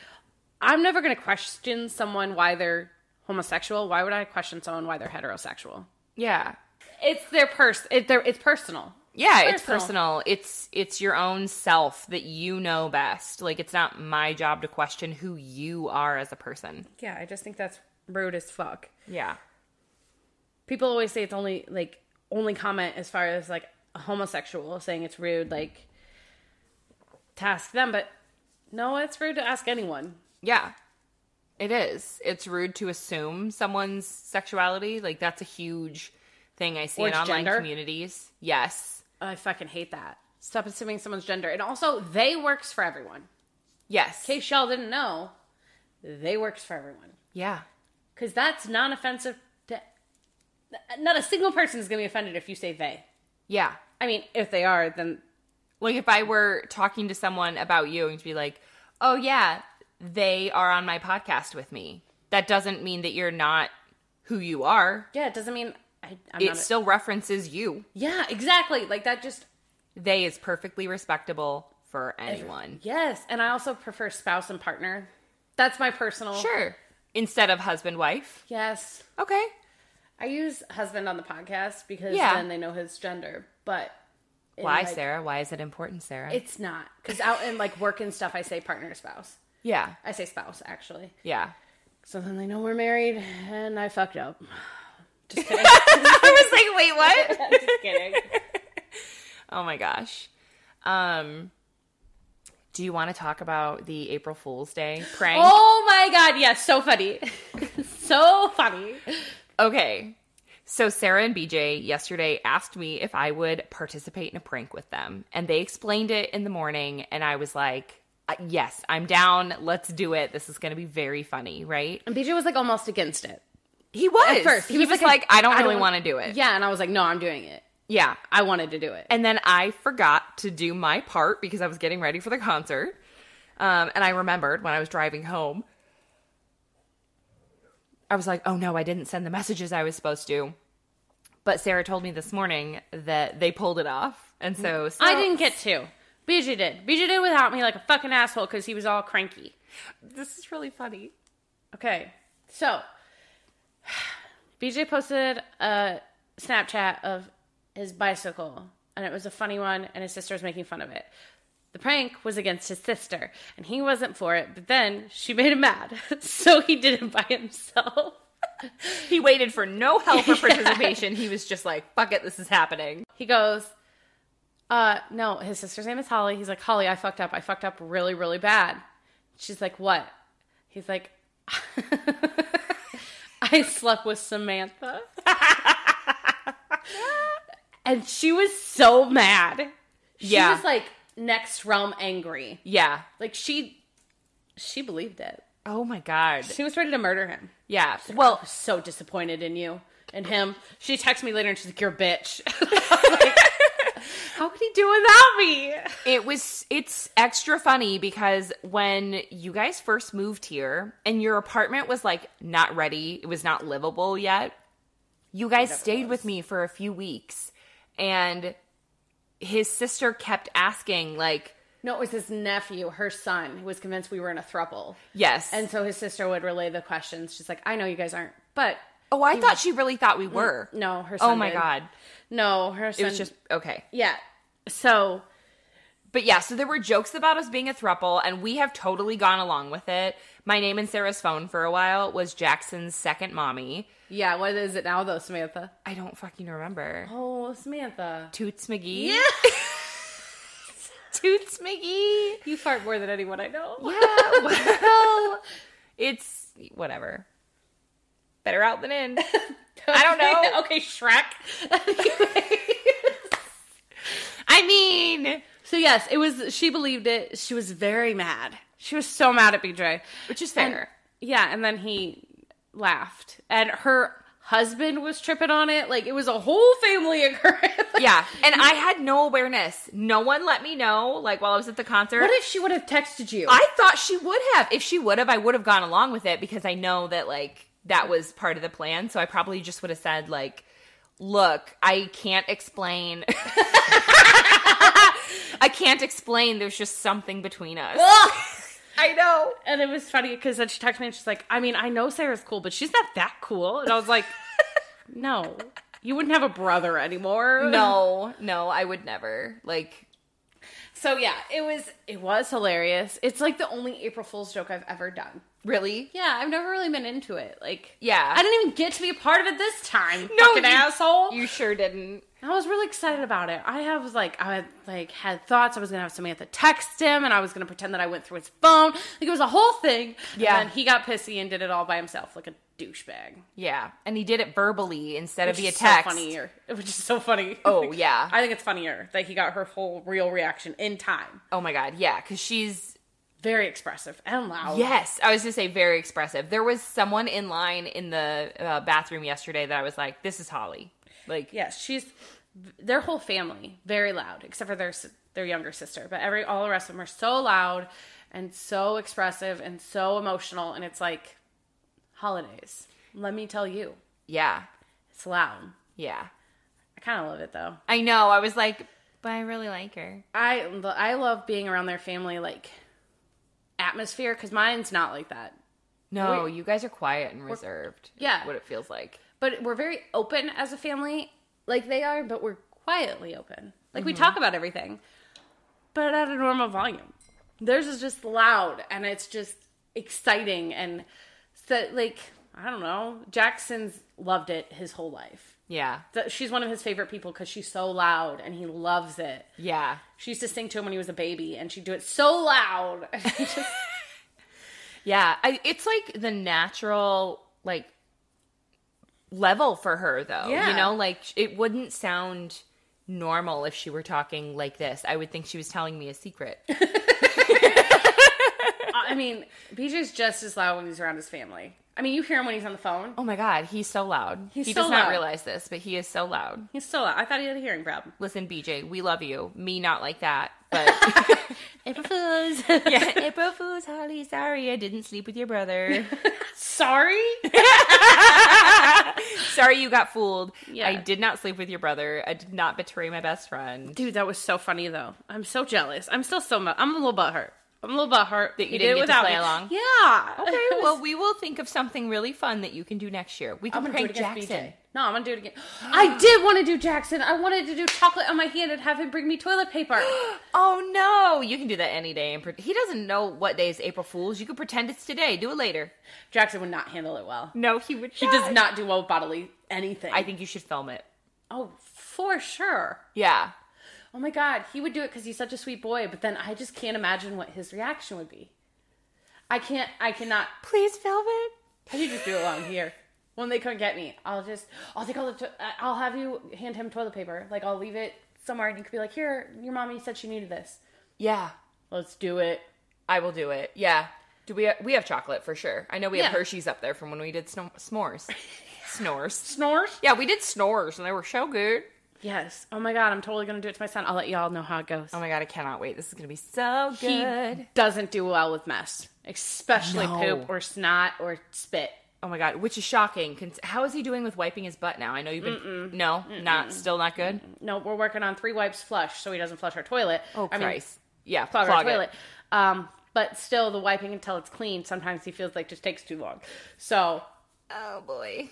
I'm never going to question someone why they're homosexual. Why would I question someone why they're heterosexual? Yeah. It's their pers. It, their, it's personal. Yeah, it's personal. It's it's your own self that you know best. Like it's not my job to question who you are as a person. Yeah, I just think that's rude as fuck. Yeah. People always say it's only like only comment as far as like a homosexual saying it's rude like to ask them but no it's rude to ask anyone Yeah. It is. It's rude to assume someone's sexuality. Like that's a huge thing I see Or in online gender. communities. Yes. i fucking hate that stop assuming someone's gender and also they works for everyone Yes. in case y'all didn't know they works for everyone Yeah. because that's non-offensive to not a single person is going to be offended if you say they Yeah. i mean if they are then Like if I were talking to someone about you and to be like, "Oh yeah, they are on my podcast with me." That doesn't mean that you're not who you are. yeah it doesn't mean I, I'm It not a- still references you. yeah exactly like that just They is perfectly respectable for anyone. Yes, and I also prefer spouse and partner. That's my personal. Sure. Instead of husband wife. Yes, Okay. I use husband on the podcast because Yeah. then they know his gender. But Why, like, Sarah? Why is it important, Sarah? It's not because out in like work and stuff, I say partner, spouse. yeah. I say spouse actually. Yeah. So then they know we're married, and I fucked up. Just kidding. I was like, wait, what? Just kidding. oh my gosh. Um do you want to talk about the April Fool's Day prank? Oh my god! Yes, so funny, so funny. Okay. So Sarah and BJ yesterday asked me if I would participate in a prank with them, and they explained it in the morning, and I was like, "Uh, "Yes, I'm down. Let's do it. This is going to be very funny, right?" And BJ was like almost against it He was at first. He, was, like, "I don't really want to do it." Yeah, and I was like, no, I'm doing it. yeah. I wanted to do it. And then I forgot to do my part because I was getting ready for the concert. Um, and I remembered when I was driving home, I was like, oh no, I didn't send the messages I was supposed to. But Sarah told me this morning that they pulled it off. And so, I didn't get to. BJ did. BJ did without me like a fucking asshole because he was all cranky. This is really funny. Okay, so BJ posted a Snapchat of his bicycle, and it was a funny one, and his sister was making fun of it. The prank was against his sister, and he wasn't for it, but then she made him mad, so he did it by himself. He waited for no help or participation. He was just like, fuck it, this is happening. He goes, uh, no, his sister's name is Holly. He's like, Holly, I fucked up. I fucked up really, really bad. She's like, what? He's like, I slept with Samantha. and she was so mad. She Yeah. was like, next realm angry. Yeah. Like she she believed it. Oh my god. She was ready to murder him. Yeah. Like, well, so disappointed in you and him. She texted me later and she's like, "You're a bitch." like, How could he do without me? It was it's extra funny because when you guys first moved here and your apartment was like not ready, it was not livable yet. You guys stayed was. with me for a few weeks and his sister kept asking like no, it was his nephew, her son, who was convinced we were in a throuple. Yes. And so his sister would relay the questions. She's like, I know you guys aren't, but. Oh, I thought was... she really thought we mm, were. No, her oh son. Oh my did. God. No, her son. It was just, okay. Yeah. So. But yeah, so there were jokes about us being a throuple, and we have totally gone along with it. My name in Sarah's phone for a while was Jackson's second mommy. Yeah, what is it now though, Samantha? I don't fucking remember. Oh, Samantha. Toots McGee? Yeah. Toots McGee. You fart more than anyone I know. Yeah, well, it's whatever. Better out than in. I don't know. okay, Shrek. I mean, so yes, it was. She believed it. She was very mad. She was so mad at BJ, which is fair. And, yeah, and then he laughed, and her husband was tripping on it. Like it was a whole family occurrence. yeah. And I had no awareness. No one let me know, like while I was at the concert. What if she would have texted you? I thought she would have. If she would have, I would have gone along with it because I know that like that was part of the plan. So I probably just would have said, like, look, I can't explain I can't explain there's just something between us. I know. And it was funny because then she texted me and she's like, I mean, I know Sarah's cool, but she's not that cool. And I was like, no, you wouldn't have a brother anymore. No, no, I would never. Like, so yeah, it was it was hilarious. It's like the only April Fool's joke I've ever done. Really? Yeah, I've never really been into it. Like, yeah, I didn't even get to be a part of it this time. No, fucking you, asshole. You sure didn't. I was really excited about it. I have like I had like had thoughts I was gonna have Samantha text him and I was gonna pretend that I went through his phone. Like it was a whole thing. Yeah. And he got pissy and did it all by himself, like a douchebag. Yeah. And he did it verbally instead which of via text. So funnier. Which is so funny. Oh yeah. I think it's funnier that he got her whole real reaction in time. Oh my god, yeah, because she's very expressive and loud. Yes, I was gonna say very expressive. There was someone in line in the uh, bathroom yesterday that I was like, "This is Holly." Like, yes, she's their whole family very loud, except for their their younger sister. But every all the rest of them are so loud and so expressive and so emotional, and it's like holidays. Let me tell you, yeah, it's loud. Yeah, I kind of love it though. I know. I was like, but I really like her. I I love being around their family like atmosphere because mine's not like that. No, we, you guys are quiet and reserved. Yeah, what it feels like. But we're very open as a family, like they are, but we're quietly open. Like mm-hmm. we talk about everything, but at a normal volume. Theirs is just loud and it's just exciting and so like I don't know. Jackson's loved it his whole life. Yeah. She's one of his favorite people because she's so loud and he loves it. Yeah. She used to sing to him when he was a baby and she'd do it so loud. just... yeah. I, it's like the natural, like, level for her though. Yeah. You know, like it wouldn't sound normal if she were talking like this. I would think she was telling me a secret. I mean, BJ's just as loud when he's around his family. I mean, you hear him when he's on the phone. Oh my god, he's so loud. He's he so does loud. not realize this, but he is so loud. He's so loud. I thought he had a hearing problem. Listen, BJ, we love you. Me, not like that. But April Fools. yeah, April Fools, Holly. Sorry, I didn't sleep with your brother. sorry. sorry, you got fooled. Yeah. I did not sleep with your brother. I did not betray my best friend. Dude, that was so funny though. I'm so jealous. I'm still so. Mu- I'm a little butthurt. I'm a little butthurt that you, you didn't did get to play me. along. Yeah. Okay. Well, we will think of something really fun that you can do next year. We can prank Jackson. No, I'm gonna do it again. I did want to do Jackson. I wanted to do chocolate on my hand and have him bring me toilet paper. oh no! You can do that any day. And he doesn't know what day is April Fools. You can pretend it's today. Do it later. Jackson would not handle it well. No, he would. He does not do well with bodily anything. I think you should film it. Oh, for sure. Yeah oh my god, he would do it because he's such a sweet boy. But then I just can't imagine what his reaction would be. I can't. I cannot. Please film it. Do you just do it while I'm here? When they come get me, I'll just. I'll take all the. To- uh, I'll have you hand him toilet paper. Like I'll leave it somewhere, and you could be like, "Here, your mommy said she needed this." Yeah. Let's do it. I will do it. Yeah. Do we we have chocolate for sure? I know we have Yeah. Hershey's up there from when we did sno- s'mores. Snores. Snores? Yeah, we did snores and they were so good. Yes. Oh my god, I'm totally gonna do it to my son. I'll let y'all know how it goes. Oh my god, I cannot wait. This is gonna be so good. he doesn't do well with mess, especially No. poop or snot or spit. Oh my god, which is shocking. How is he doing with wiping his butt now? I know you've been no, not still not good. No, we're working on three wipes flush so he doesn't flush our toilet. Oh I mean, Christ, yeah, clog, clog our toilet. Um, but still, the wiping until it's clean sometimes he feels like just takes too long. So, Oh boy.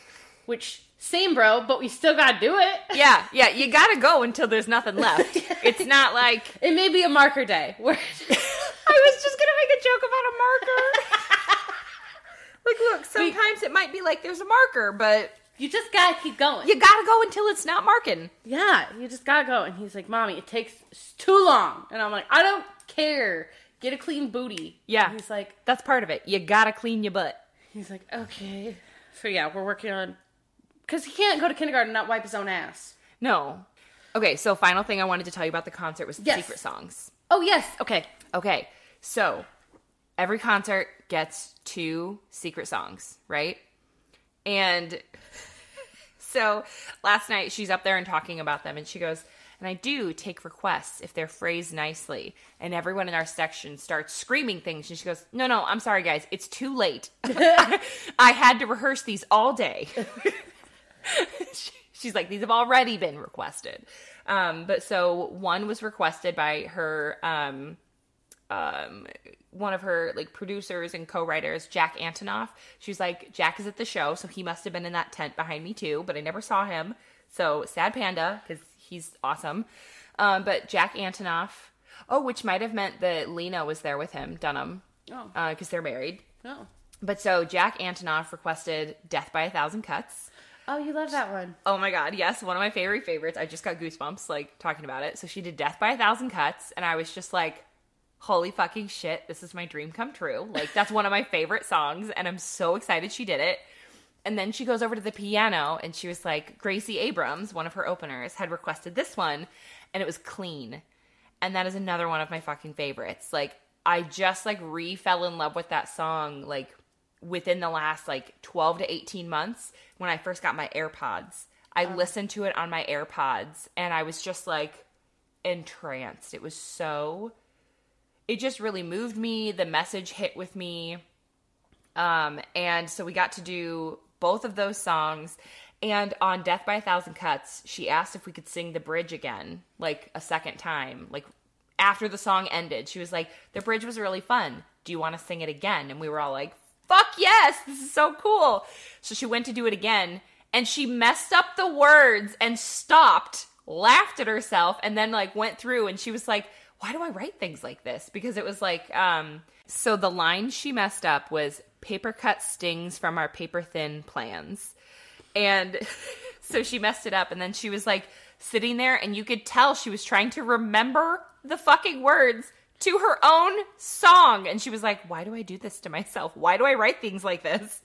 which same bro, but we still gotta do it. Yeah, yeah, you gotta go until there's nothing left. it's not like It may be a marker day. Where I was just gonna make a joke about a marker. Like, look, sometimes it might be like there's a marker, but you just gotta keep going. you gotta go until it's not marking. Yeah, you just gotta go. And he's like, "Mommy, it takes too long." And I'm like, "I don't care. Get a clean booty." Yeah. And he's like, That's part of it. You gotta clean your butt. he's like, "Okay." So yeah, we're working on because he can't go to kindergarten and not wipe his own ass. No. Okay, so final thing I wanted to tell you about the concert was the Yes. secret songs. Oh yes, okay. Okay, so every concert gets two secret songs, right? And so last night she's up there and talking about them, and she goes, and I do take requests if they're phrased nicely. And everyone in our section starts screaming things, and she goes, No, no, I'm sorry, guys, it's too late. I had to rehearse these all day. She's like, these have already been requested. Um, but so one was requested by her, um, um, one of her like producers and co-writers, Jack Antonoff. She's like, Jack is at the show, so he must have been in that tent behind me too, but I never saw him. So sad panda because he's awesome. Um, but Jack Antonoff. Oh, which might have meant that Lena was there with him, Dunham, Oh, because they're married. oh, But so Jack Antonoff requested "Death by a Thousand Cuts." oh, you love that one. Oh my god, yes, one of my favorite favorites. I just got goosebumps like talking about it. So she did Death by a Thousand Cuts, and I was just like, holy fucking shit, this is my dream come true. Like that's one of my favorite songs, and I'm so excited she did it. And then she goes over to the piano and she was like, Gracie Abrams, one of her openers, had requested this one, and it was clean. And that is another one of my fucking favorites. Like, I just like re fell in love with that song, like within the last like 12 to 18 months when I first got my AirPods. I oh. listened to it on my AirPods and I was just like entranced. It was so it just really moved me. The message hit with me. Um and so we got to do both of those songs and on Death by a Thousand Cuts, she asked if we could sing the bridge again, like a second time, like after the song ended. She was like, "The bridge was really fun. Do you want to sing it again?" And we were all like, "Fuck yes, this is so cool." So she went to do it again and she messed up the words and stopped, laughed at herself and then like went through and she was like, "Why do I write things like this?" Because it was like um so the line she messed up was paper cut stings from our paper thin plans. And so she messed it up and then she was like sitting there and you could tell she was trying to remember the fucking words to her own song and she was like why do I do this to myself? Why do I write things like this?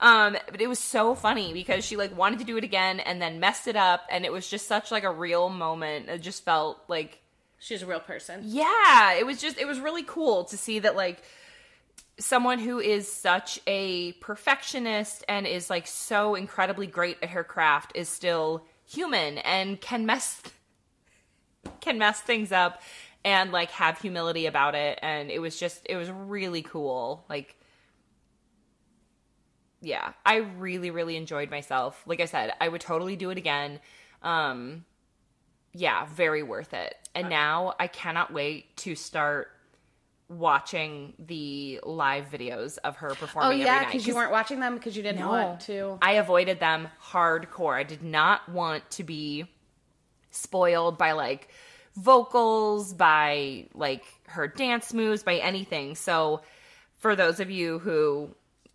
Um but it was so funny because she like wanted to do it again and then messed it up and it was just such like a real moment. It just felt like She's a real person. yeah, it was just it was really cool to see that like someone who is such a perfectionist and is like so incredibly great at her craft is still human and can mess can mess things up and like have humility about it. And it was just it was really cool. Like yeah i really really enjoyed myself. Like i said i would totally do it again. Um yeah very worth it and now i cannot wait to start watching the live videos of her performing. Oh yeah, because you weren't watching them because you didn't No. want to. I avoided them hardcore. I did not want to be spoiled by like vocals, by like her dance moves, by anything. So, for those of you who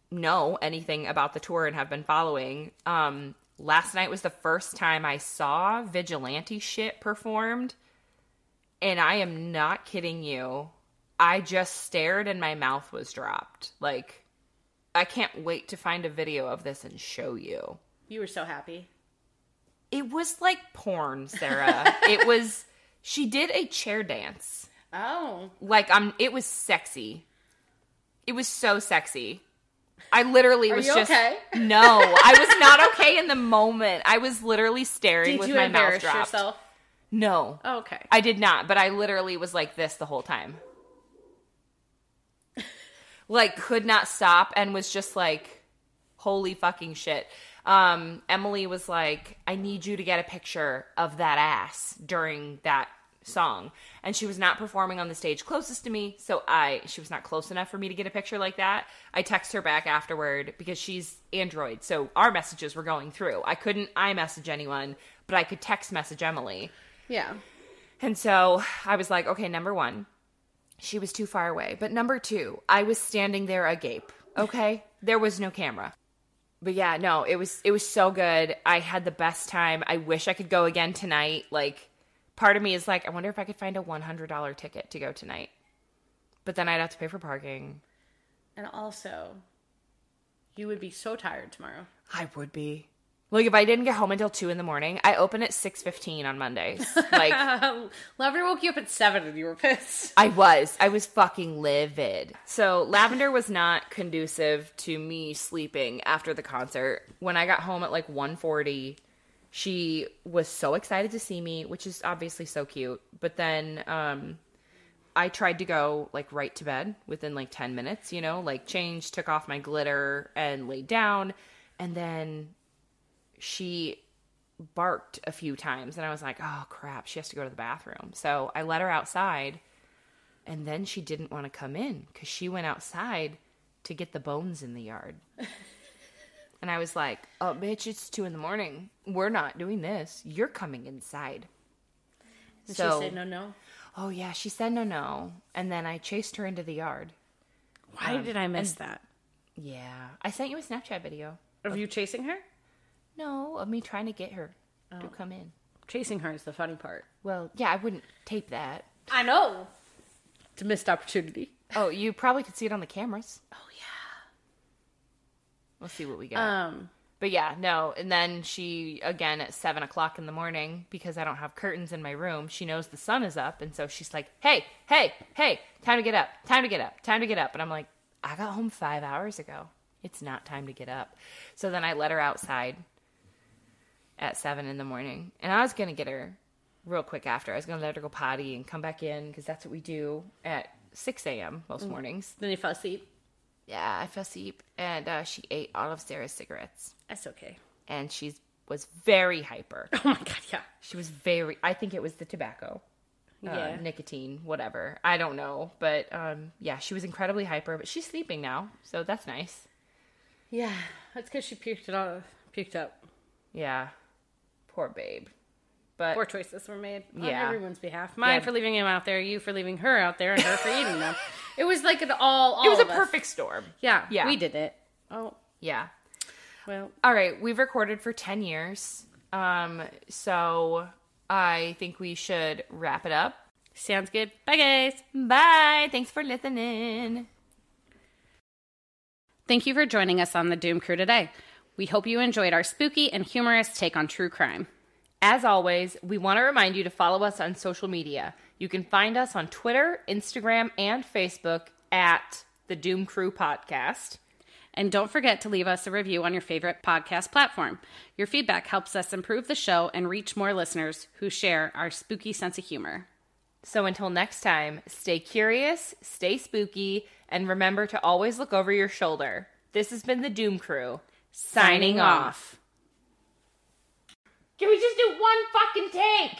know anything about the tour and have been following, um, last night was the first time I saw vigilante shit performed. And I am not kidding you. I just stared and my mouth was dropped. Like, I can't wait to find a video of this and show you. You were so happy. It was like porn, Sarah. it was she did a chair dance. Oh. Like I'm it was sexy. It was so sexy. I literally Are was you just okay? no. I was not okay in the moment. I was literally staring Did with my mouth dropped. yourself? No, Oh, okay. I did not. But I literally was like this the whole time. like could not stop and was just like, holy fucking shit. Um, Emily was like, I need you to get a picture of that ass during that song. And she was not performing on the stage closest to me, so I she was not close enough for me to get a picture like that. I text her back afterward because she's Android, so our messages were going through. I couldn't iMessage anyone, but I could text message Emily. Yeah. And so I was like, okay, number one, she was too far away. But number two, I was standing there agape. Okay. there was no camera. But yeah, no, it was it was so good. I had the best time. I wish I could go again tonight. Like part of me is like, I wonder if I could find a one hundred dollar ticket to go tonight. But then I'd have to pay for parking. And also, you would be so tired tomorrow. I would be. Like if I didn't get home until two in the morning, I open at six fifteen on Mondays. Like Lavender woke you up at seven and you were pissed. I was. I was fucking livid. So Lavender was not conducive to me sleeping after the concert. When I got home at like 1:40, she was so excited to see me, which is obviously so cute. But then um I tried to go like right to bed within like 10 minutes, you know, like changed, took off my glitter and laid down and then she barked a few times and I was like, "Oh crap, she has to go to the bathroom." So I let her outside and then she didn't want to come in cuz she went outside to get the bones in the yard. and I was like, "Oh bitch, it's 2 in the morning. We're not doing this. You're coming inside." And so she said no, no. Oh yeah, she said no no. And then I chased her into the yard. Why um, did I miss that? Yeah. I sent you a Snapchat video. Of you chasing her? No, of me trying to get her to oh. come in. Chasing her is the funny part. Well, yeah, I wouldn't tape that. I know. It's a missed opportunity. Oh, you probably could see it on the cameras. Oh yeah. We'll see what we get. Um. but yeah, no. And then she, again, at seven o'clock in the morning, because I don't have curtains in my room, she knows the sun is up. And so she's like, hey, hey, hey, time to get up, time to get up, time to get up. And I'm like, I got home five hours ago. It's not time to get up. So then I let her outside at seven in the morning. And I was going to get her real quick after. I was going to let her go potty and come back in because that's what we do at 6 a.m. most mornings. Then you fell asleep. Yeah, I fell asleep. And uh, she ate all of Sarah's cigarettes. That's okay. And she was very hyper. Oh my god, yeah. She was very, I think it was the tobacco. Uh, Yeah. nicotine, whatever. I don't know. But um, yeah, she was incredibly hyper, but she's sleeping now. So that's nice. Yeah. That's because she puked it all puked up. Yeah. Poor babe. But Poor choices were made on Yeah. everyone's behalf. Mine Yeah. for leaving him out there, you for leaving her out there, and her for eating them. It was like an all. all it was a of us. perfect storm. Yeah, Yeah. we did it. Oh Yeah. well, All right, we've recorded for 10 years. Um, so I think we should wrap it up. sounds good. Bye, guys. Bye. Thanks for listening. Thank you for joining us on the Doom Crew today. We hope you enjoyed our spooky and humorous take on true crime. As always, we want to remind you to follow us on social media. You can find us on Twitter, Instagram, and Facebook at the Doom Crew Podcast. And don't forget to leave us a review on your favorite podcast platform. Your feedback helps us improve the show and reach more listeners who share our spooky sense of humor. So until next time, stay curious, stay spooky, and remember to always look over your shoulder. This has been the Doom Crew, signing off. Can we just do one fucking take?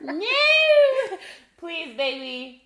no! Please, baby.